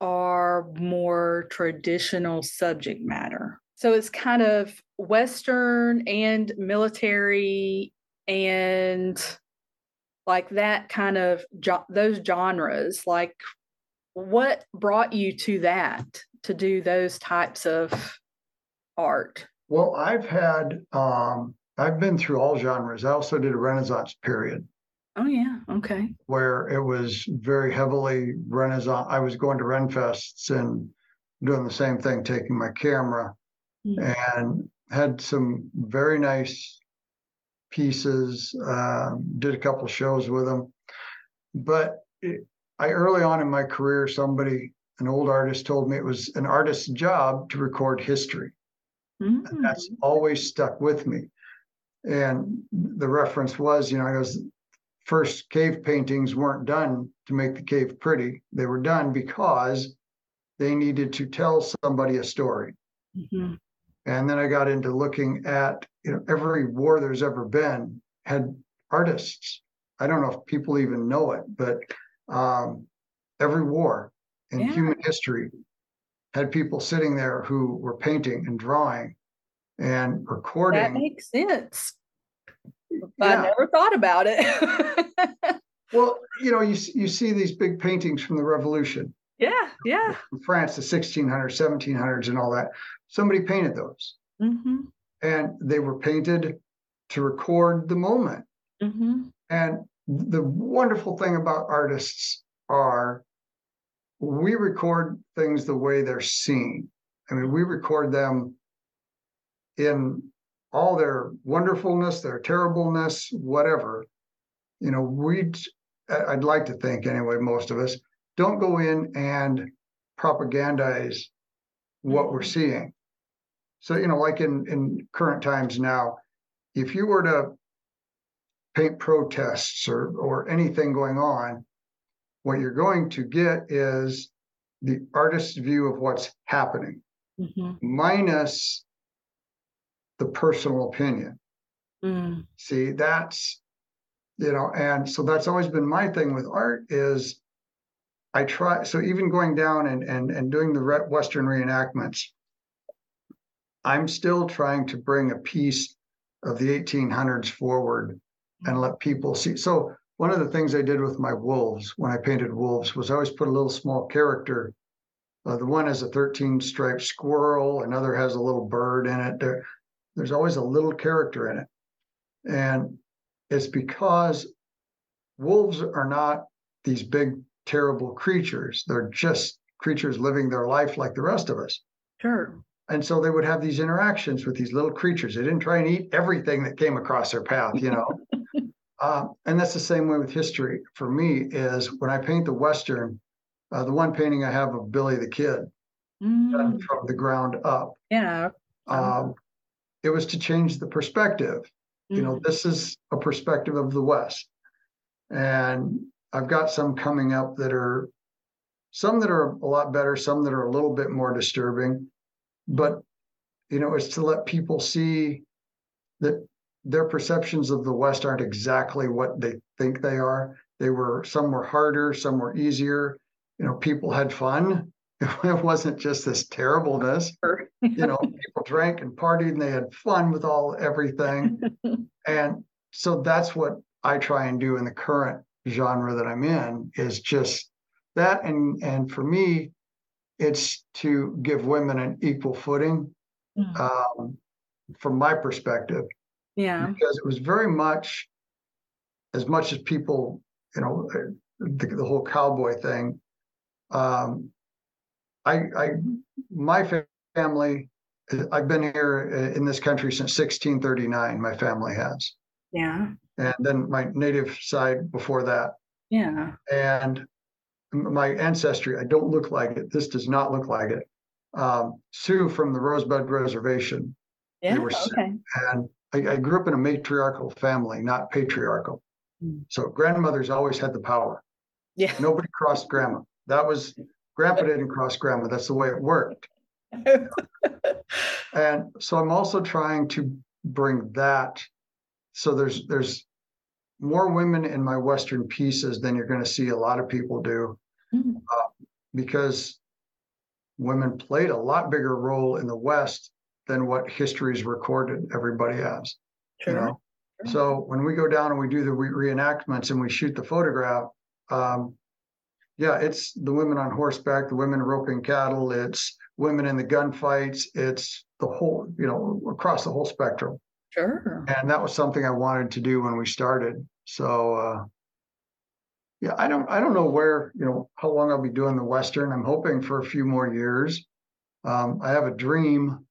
are more traditional subject matter. So it's kind of Western and military and like that kind of those genres. Like, what brought you to that to do those types of art? Well, I've had um, I've been through all genres. I also did a Renaissance period. Oh yeah, okay. Where it was very heavily Renaissance. I was going to Renfests and doing the same thing, taking my camera, mm-hmm. and had some very nice pieces. Um, did a couple shows with them, but it, I early on in my career, somebody, an old artist, told me it was an artist's job to record history. Mm-hmm. And that's mm. always stuck with me. And the reference was, you know, I was first cave paintings weren't done to make the cave pretty. They were done because they needed to tell somebody a story. Mm-hmm. And then I got into looking at, you know, every war there's ever been had artists. I don't know if people even know it, but um, every war in yeah. human history had people sitting there who were painting and drawing and recording. That makes sense. Yeah. I never thought about it. well, you know, you you see these big paintings from the Revolution. Yeah, yeah. From France, the 1600s, 1700s, and all that. Somebody painted those, mm-hmm. and they were painted to record the moment. Mm-hmm. And the wonderful thing about artists are we record things the way they're seen. I mean, we record them in all their wonderfulness, their terribleness, whatever. You know, we, I'd like to think anyway, most of us don't go in and propagandize what we're mm-hmm. seeing. So, you know, like in, in current times now, if you were to paint protests or, or anything going on, what you're going to get is the artist's view of what's happening, mm-hmm. minus the personal opinion. Mm. See, that's you know, and so that's always been my thing with art is I try. So even going down and and and doing the Western reenactments, I'm still trying to bring a piece of the 1800s forward and let people see. So one of the things I did with my wolves when I painted wolves was I always put a little small character. Uh, the one has a 13 striped squirrel, another has a little bird in it. There, there's always a little character in it. And it's because wolves are not these big, terrible creatures. They're just creatures living their life like the rest of us. Sure. And so they would have these interactions with these little creatures. They didn't try and eat everything that came across their path, you know. uh, and that's the same way with history for me is when I paint the Western, uh, the one painting I have of Billy the Kid mm. from the ground up. Yeah. Um, it was to change the perspective. Mm-hmm. You know, mm-hmm. this is a perspective of the West. And I've got some coming up that are some that are a lot better, some that are a little bit more disturbing. But, you know, it's to let people see that their perceptions of the West aren't exactly what they think they are. They were some were harder, some were easier. You know, people had fun. It wasn't just this terribleness. you know, people drank and partied and they had fun with all everything. and so that's what I try and do in the current genre that I'm in is just that. And and for me, it's to give women an equal footing mm. um, from my perspective. Yeah. Because it was very much as much as people, you know, the, the whole cowboy thing. Um, I, I, my family, I've been here in this country since 1639. My family has. Yeah. And then my native side before that. Yeah. And my ancestry, I don't look like it. This does not look like it. Um, Sioux from the Rosebud Reservation. Yeah. okay. And I, I, grew up in a matriarchal family, not patriarchal. Mm. So grandmothers always had the power. Yeah. Nobody crossed grandma. That was grandpa didn't cross grandma. That's the way it worked. and so I'm also trying to bring that. So there's there's more women in my Western pieces than you're going to see a lot of people do, mm-hmm. uh, because women played a lot bigger role in the West than what history's recorded. Everybody has, sure. you know. Sure. So when we go down and we do the re- reenactments and we shoot the photograph, um, yeah, it's the women on horseback, the women roping cattle, it's women in the gunfights, it's the whole, you know, across the whole spectrum. Sure. And that was something I wanted to do when we started. So uh yeah, I don't I don't know where, you know, how long I'll be doing the Western. I'm hoping for a few more years. Um, I have a dream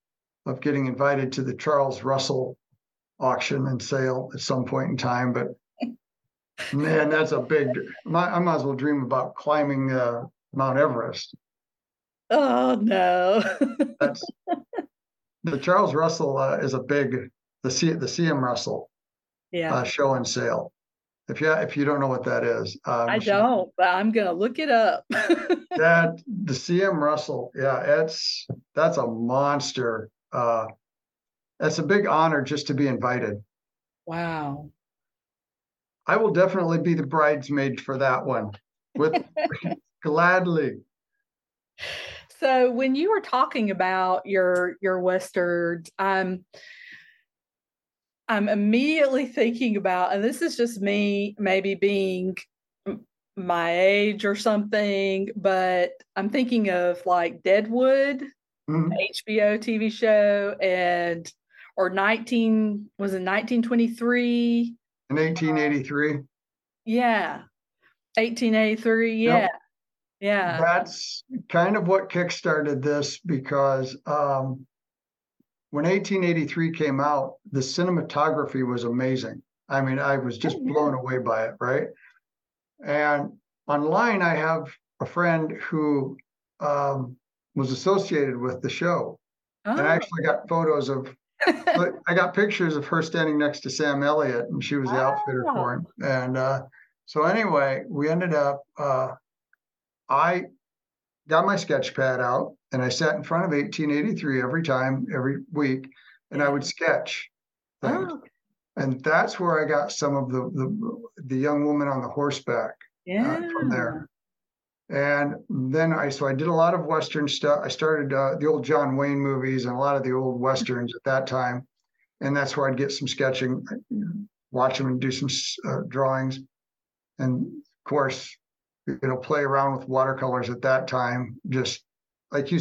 of getting invited to the Charles Russell auction and sale at some point in time, but Man, that's a big. I might as well dream about climbing uh, Mount Everest. Oh no! that's the Charles Russell uh, is a big the C the CM Russell yeah uh, show and sale. If you if you don't know what that is, um, I don't, but I'm gonna look it up. that the CM Russell, yeah, it's that's a monster. Uh, that's a big honor just to be invited. Wow. I will definitely be the bridesmaid for that one. With gladly. So when you were talking about your your westerns, I'm I'm immediately thinking about, and this is just me maybe being my age or something, but I'm thinking of like Deadwood, mm-hmm. HBO TV show, and or 19 was it 1923 in 1883. Yeah. 1883. Yeah. Yep. Yeah. That's kind of what kickstarted this because um, when 1883 came out, the cinematography was amazing. I mean, I was just oh, blown away by it, right? And online, I have a friend who um, was associated with the show. Oh. And I oh. actually got photos of, I got pictures of her standing next to Sam Elliott, and she was the oh. outfitter for him. And uh, so, anyway, we ended up, uh, I got my sketch pad out and I sat in front of 1883 every time, every week, and I would sketch things. Oh. And that's where I got some of the the, the young woman on the horseback yeah. uh, from there. And then I so I did a lot of Western stuff. I started uh, the old John Wayne movies and a lot of the old westerns at that time, and that's where I'd get some sketching, watch them and do some uh, drawings, and of course, you know, play around with watercolors at that time. Just like you,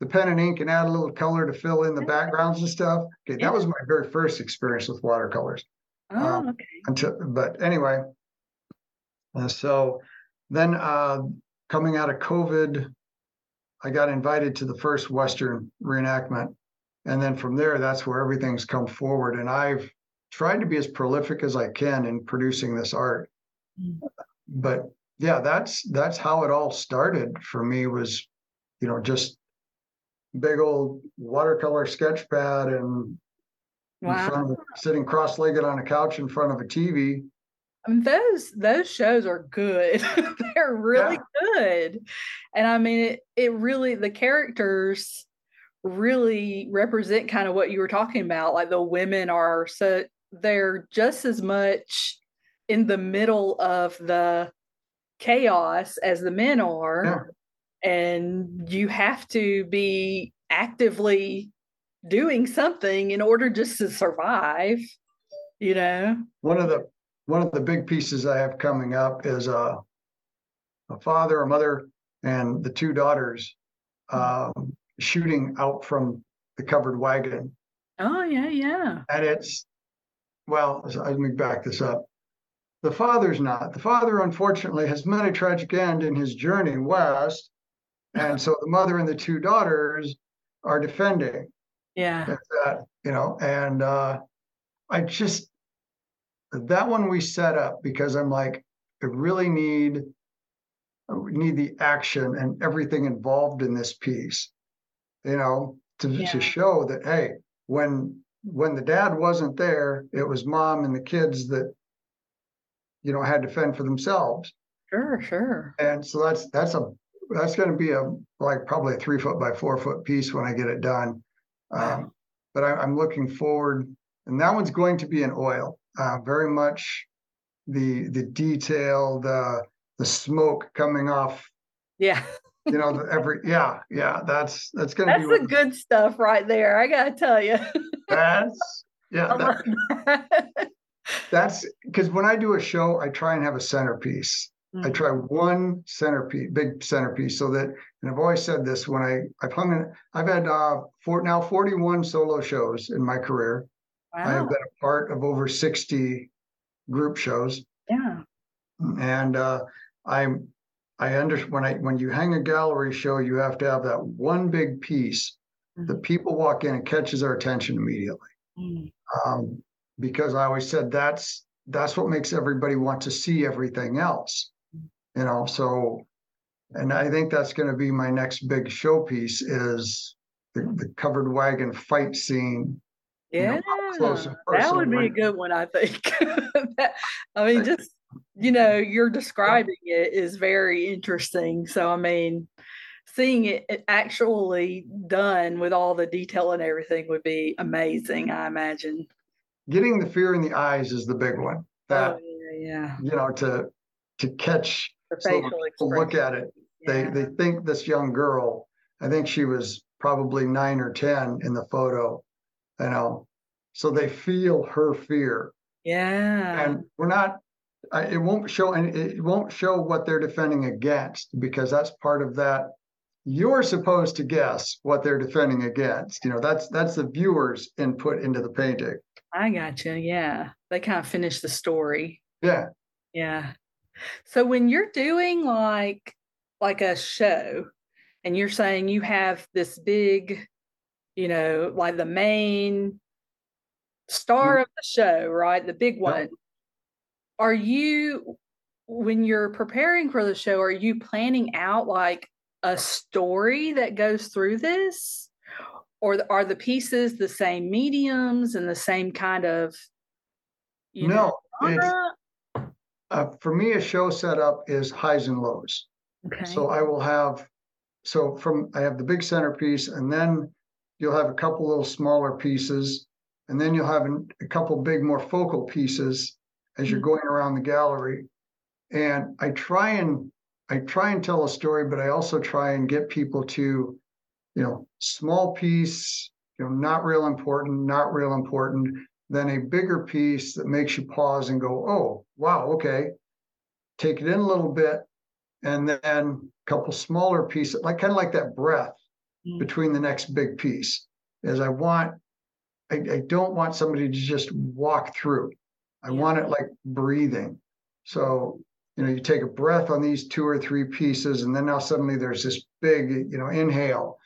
the pen and ink and add a little color to fill in the backgrounds and stuff. Okay, that was my very first experience with watercolors. Oh, um, okay. Until, but anyway, uh, so then uh, coming out of COVID, I got invited to the first Western reenactment. And then from there, that's where everything's come forward. And I've tried to be as prolific as I can in producing this art. Mm. But yeah, that's that's how it all started for me was, you know, just big old watercolor sketch pad and wow. of, sitting cross-legged on a couch in front of a TV I mean, those those shows are good. They're really yeah. good, and I mean, it it really the characters really represent kind of what you were talking about. Like the women are so they're just as much in the middle of the chaos as the men are, yeah. And you have to be actively doing something in order just to survive. You know, one of the one of the big pieces I have coming up is a, uh, a father, a mother, and the two daughters um, shooting out from the covered wagon. Oh yeah, yeah. And it's well, let me back this up. The father's not. The father, unfortunately, has met a tragic end in his journey west, and so the mother and the two daughters are defending. Yeah. That you know, and uh, I just that one we set up because I'm like, I really need I need the action and everything involved in this piece, you know, to, yeah. to show that hey, when when the dad wasn't there, it was mom and the kids that you know had to fend for themselves. Sure, sure. And so that's that's a that's going to be a like probably a three foot by four foot piece when I get it done. Um, but I, I'm looking forward, and that one's going to be an oil uh, very much the the detail, the the smoke coming off. Yeah. you know, every yeah, yeah. That's that's gonna that's be the good stuff right there. I gotta tell you. that's yeah. That, that's because when I do a show, I try and have a centerpiece. Mm-hmm. I try one centerpiece, big centerpiece, so that, and I've always said this when I I've hung in, I've had uh four now 41 solo shows in my career. Wow. I have been a part of over 60 group shows. Yeah. And uh, I'm I understand when I when you hang a gallery show, you have to have that one big piece mm-hmm. that people walk in and catches their attention immediately. Mm-hmm. Um, because I always said that's that's what makes everybody want to see everything else. You know, so and I think that's going to be my next big showpiece is the, the covered wagon fight scene yeah, you know, that would be a good one, I think. that, I mean, just you know, you're describing it is very interesting. So, I mean, seeing it actually done with all the detail and everything would be amazing. I imagine. Getting the fear in the eyes is the big one. Oh, that oh, yeah, yeah, you know, to to catch the so look at it. Yeah. They they think this young girl. I think she was probably nine or ten in the photo you know, so they feel her fear. Yeah. And we're not, it won't show, and it won't show what they're defending against because that's part of that. You're supposed to guess what they're defending against. You know, that's that's the viewer's input into the painting. I got you. Yeah, they kind of finish the story. Yeah, Yeah. So when you're doing like like a show and you're saying you have this big, you know, like the main star mm-hmm. of the show, right? The big one. Are you when you're preparing for the show, are you planning out like a story that goes through this? Or are the pieces the same mediums and the same kind of you no, know, uh, for me, a show setup is highs and lows. Okay. So I will have, so from I have the big centerpiece, and then you'll have a couple little smaller pieces, and then you'll have a couple big, more focal pieces as you're mm-hmm. going around the gallery. And I try and I try and tell a story, but I also try and get people to, you know, small piece, you know, not real important, not real important, then a bigger piece that makes you pause and go, oh, wow, okay. Take it in a little bit, and then a couple smaller pieces, like kind of like that breath mm. between the next big piece. As I want, I, I, don't want somebody to just walk through. I yeah. want it like breathing. So, you know, you take a breath on these two or three pieces, and then now suddenly there's this big, you know, inhale.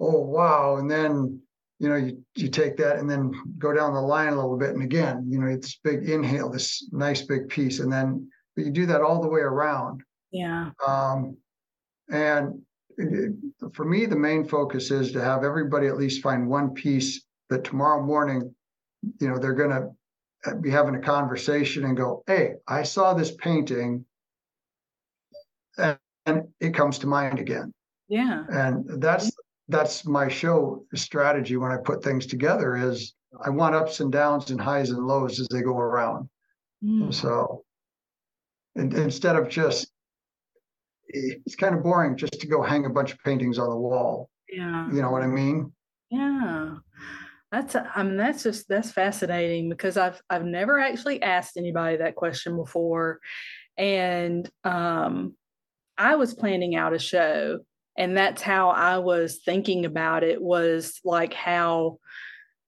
Oh, wow. And then you know, you, you take that and then go down the line a little bit. And again, you know, it's big inhale, this nice big piece. And then, but you do that all the way around. Yeah. Um, and it, for me, the main focus is to have everybody at least find one piece that tomorrow morning, you know, they're going to be having a conversation and go, Hey, I saw this painting and, and it comes to mind again. Yeah. And that's that's my show strategy when I put things together is I want ups and downs and highs and lows as they go around. Mm. So and, instead of just it's kind of boring just to go hang a bunch of paintings on the wall. Yeah. You know what I mean? Yeah. That's I mean that's just that's fascinating because I've I've never actually asked anybody that question before. And um I was planning out a show and that's how i was thinking about it was like how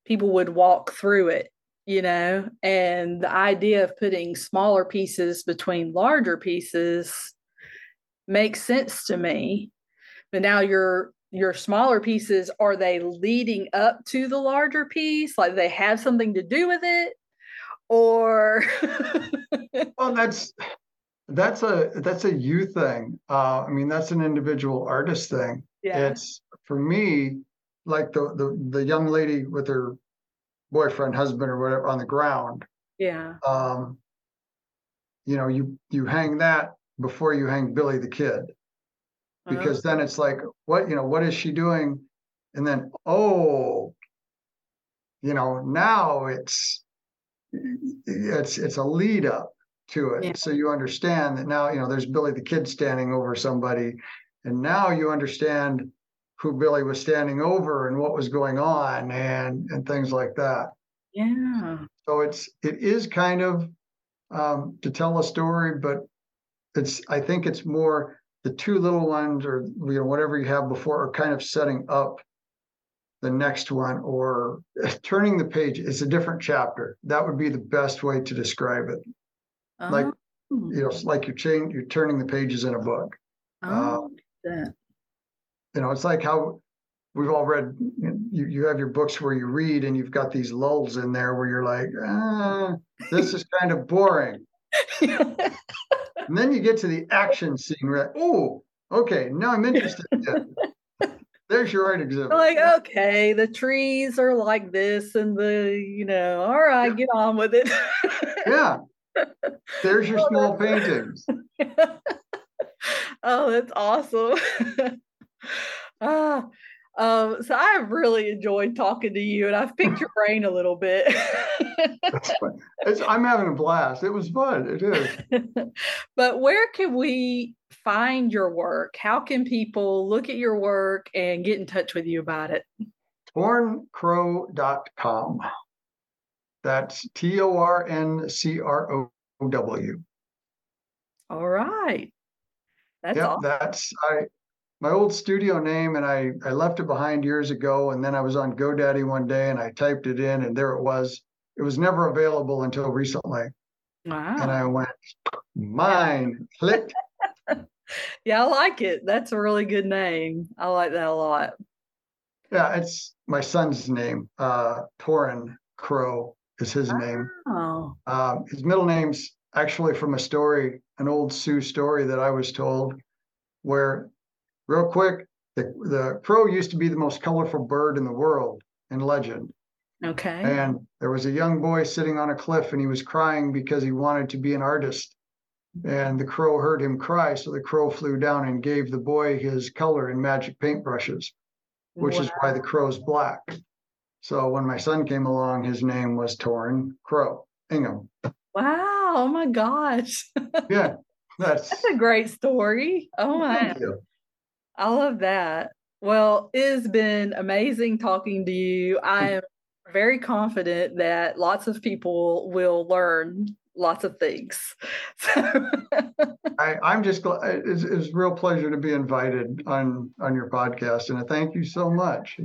people would walk through it you know? And the idea of putting smaller pieces between larger pieces makes sense to me. But now your your smaller pieces are they leading up to the larger piece? Like they have something to do with it? Or well that's that's a that's a you thing. Uh, I mean, that's an individual artist thing. Yeah. It's for me, like the the the young lady with her boyfriend, husband, or whatever on the ground. Yeah. Um, you know, you you hang that before you hang Billy the Kid, uh-huh. because uh-huh. then it's like, what you know, what is she doing? And then, oh, you know, now it's it's it's a lead up to it. Yeah. So you understand that now, you know, there's Billy the Kid standing over somebody. And now you understand who Billy was standing over and what was going on and and things like that. Yeah. So it's it is kind of um, to tell a story, but it's I think it's more the two little ones or you know whatever you have before are kind of setting up the next one or turning the page. It's a different chapter. That would be the best way to describe it like oh. you know, like you're changing, you're turning the pages in a book. Oh, um, you know, it's like how we've all read. You you have your books where you read, and you've got these lulls in there where you're like, ah, this is kind of boring. and then you get to the action scene, where oh, okay, now I'm interested. There's your art exhibit. Like, okay, the trees are like this, and the, you know, all right, get on with it. yeah. There's your small paintings. oh, that's awesome. ah, um, so I've really enjoyed talking to you, and I've picked your brain a little bit. I'm having a blast. It was fun. It is. but where can we find your work? How can people look at your work and get in touch with you about it? Torncrow.com. That's T O R N C R O W. All right. That's yeah, awesome. that's I my old studio name and I I left it behind years ago and then I was on GoDaddy one day and I typed it in and there it was. It was never available until recently. Wow. And I went, mine, click. yeah, I like it. That's a really good name. I like that a lot. Yeah, it's my son's name. Uh, Torin Crow is his name. Oh. Um, his middle name's actually from a story, an old Sioux story that I was told, where, real quick, the, the crow used to be the most colorful bird in the world in legend. Okay. And there was a young boy sitting on a cliff and he was crying because he wanted to be an artist. And the crow heard him cry. So the crow flew down and gave the boy his color in magic paintbrushes, which wow. is why the crow's black. So when my son came along, his name was Torin Crow Ingham. Wow. Oh my gosh. yeah. That's, that's a great story. Oh my. I love that. Well, it's been amazing talking to you. I am very confident that lots of people will learn lots of things. I, I'm just glad it's, it's a real pleasure to be invited on on your podcast, and I thank you so much.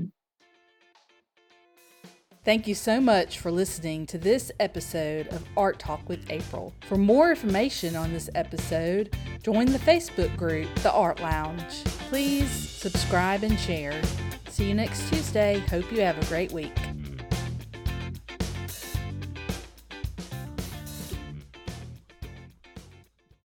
Thank you so much for listening to this episode of Art Talk with April. For more information on this episode, join the Facebook group, The Art Lounge. Please subscribe and share. See you next Tuesday. Hope you have a great week.